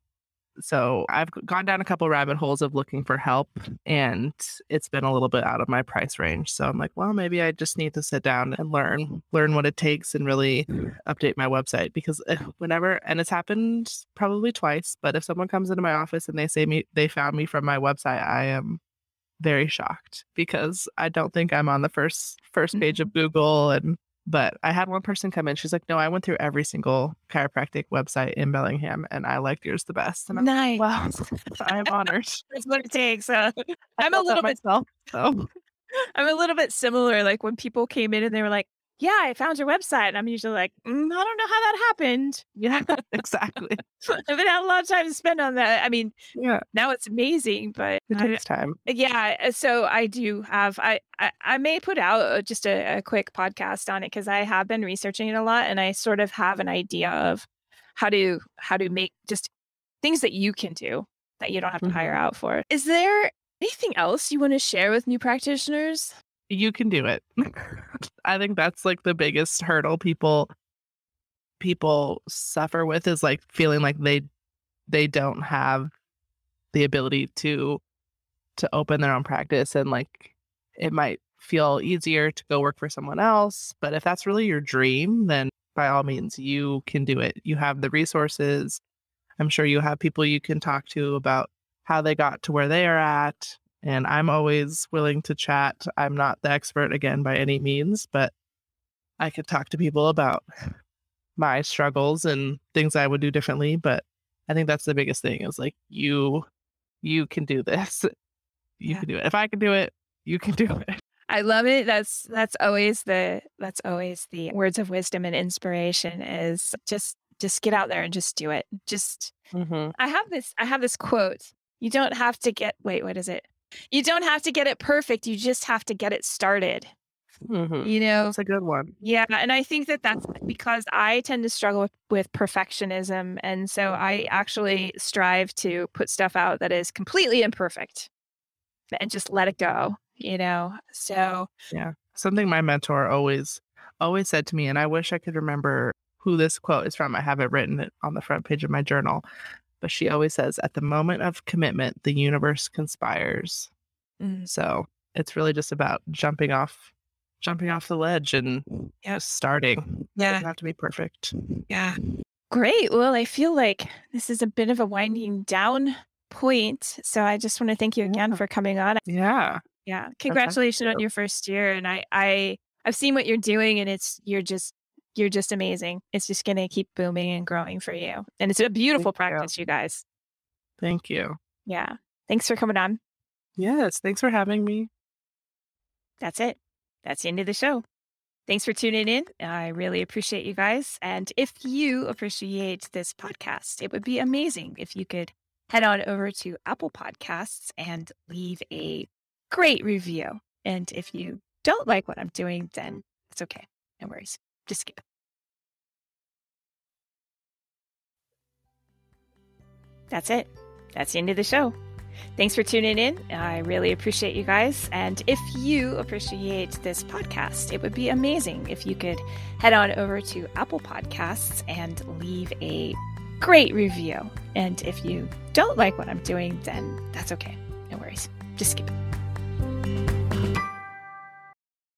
Speaker 2: So I've gone down a couple rabbit holes of looking for help and it's been a little bit out of my price range. So I'm like, well, maybe I just need to sit down and learn, learn what it takes and really update my website. Because eh, whenever and it's happened probably twice, but if someone comes into my office and they say me they found me from my website, I am very shocked because I don't think I'm on the first first page of Google and but I had one person come in. She's like, "No, I went through every single chiropractic website in Bellingham, and I liked yours the best." And I'm
Speaker 1: nice.
Speaker 2: wow, I'm honored.
Speaker 1: That's what it takes. Uh, I'm a little bit
Speaker 2: myself. So
Speaker 1: I'm a little bit similar. Like when people came in and they were like, "Yeah, I found your website," and I'm usually like, mm, "I don't know how that happened."
Speaker 2: yeah, exactly.
Speaker 1: I've been had a lot of time to spend on that. I mean,
Speaker 2: Yeah,
Speaker 1: now it's amazing, but
Speaker 2: it
Speaker 1: I-
Speaker 2: takes time.
Speaker 1: yeah. uh, So I do have. I I, I may put out uh, just a, a quick podcast on it because I have been researching it a lot, and I sort of have an idea of how to how to make just things that you can do that you don't have to
Speaker 2: Mhm.
Speaker 1: hire out for. Is there anything else you want to share with new practitioners?
Speaker 2: You can do it. I think that's like the biggest hurdle people people suffer with is like feeling like they they don't have the ability to to open their own practice and like it might feel easier to go work for someone else, but if that's really your dream, then by all means you can do it. You have the resources. I'm sure you have people you can talk to about how they got to where they are at. And I'm always willing to chat. I'm not the expert again by any means, but I could talk to people about my struggles and things I would do differently. But I think that's the biggest thing is like you you can do this. You
Speaker 1: Yeah.
Speaker 2: can do it. If I can do it, you can do it.
Speaker 1: I love it. That's that's always the that's always the words of wisdom and inspiration is just just get out there and just do it. Just
Speaker 2: Mm-hmm.
Speaker 1: I have this I have this quote. You don't have to get wait, what is it? You don't have to get it perfect. You just have to get it started.
Speaker 2: Mm-hmm.
Speaker 1: You know,
Speaker 2: it's a good one.
Speaker 1: Yeah, and I think that that's because I tend to struggle with, with perfectionism, and so I actually strive to put stuff out that is completely imperfect, and just let it go. You know, so yeah.
Speaker 2: Something my mentor always always said to me, and I wish I could remember who this quote is from. I have it written on the front page of my journal. But she always says, at the moment of commitment, the universe conspires.
Speaker 1: mm,
Speaker 2: So it's really just about jumping off jumping off the ledge and just starting.
Speaker 1: yeah,
Speaker 2: Doesn't have to be perfect.
Speaker 1: yeah, great. Well, I feel like this is a bit of a winding down point, so I just want to thank you again
Speaker 2: Yeah.
Speaker 1: for coming on.
Speaker 2: Yeah.
Speaker 1: Yeah, congratulations on your first year, and I I I've seen what you're doing, and it's you're just you're just amazing. It's just gonna keep booming and growing for you, and it's a beautiful
Speaker 2: Thank you.
Speaker 1: practice, you guys.
Speaker 2: Thank you.
Speaker 1: Yeah, thanks for coming on.
Speaker 2: Yes. Thanks for having me.
Speaker 1: That's it. That's the end of the show. Thanks for tuning in. I really appreciate you guys. And if you appreciate this podcast, it would be amazing if you could head on over to Apple Podcasts and leave a great review. And if you don't like what I'm doing, then it's okay. No worries. Just skip. That's it. That's the end of the show. Thanks for tuning in. I really appreciate you guys. And if you appreciate this podcast, it would be amazing if you could head on over to Apple Podcasts and leave a great review. And if you don't like what I'm doing, then that's okay. No worries. Just skip it.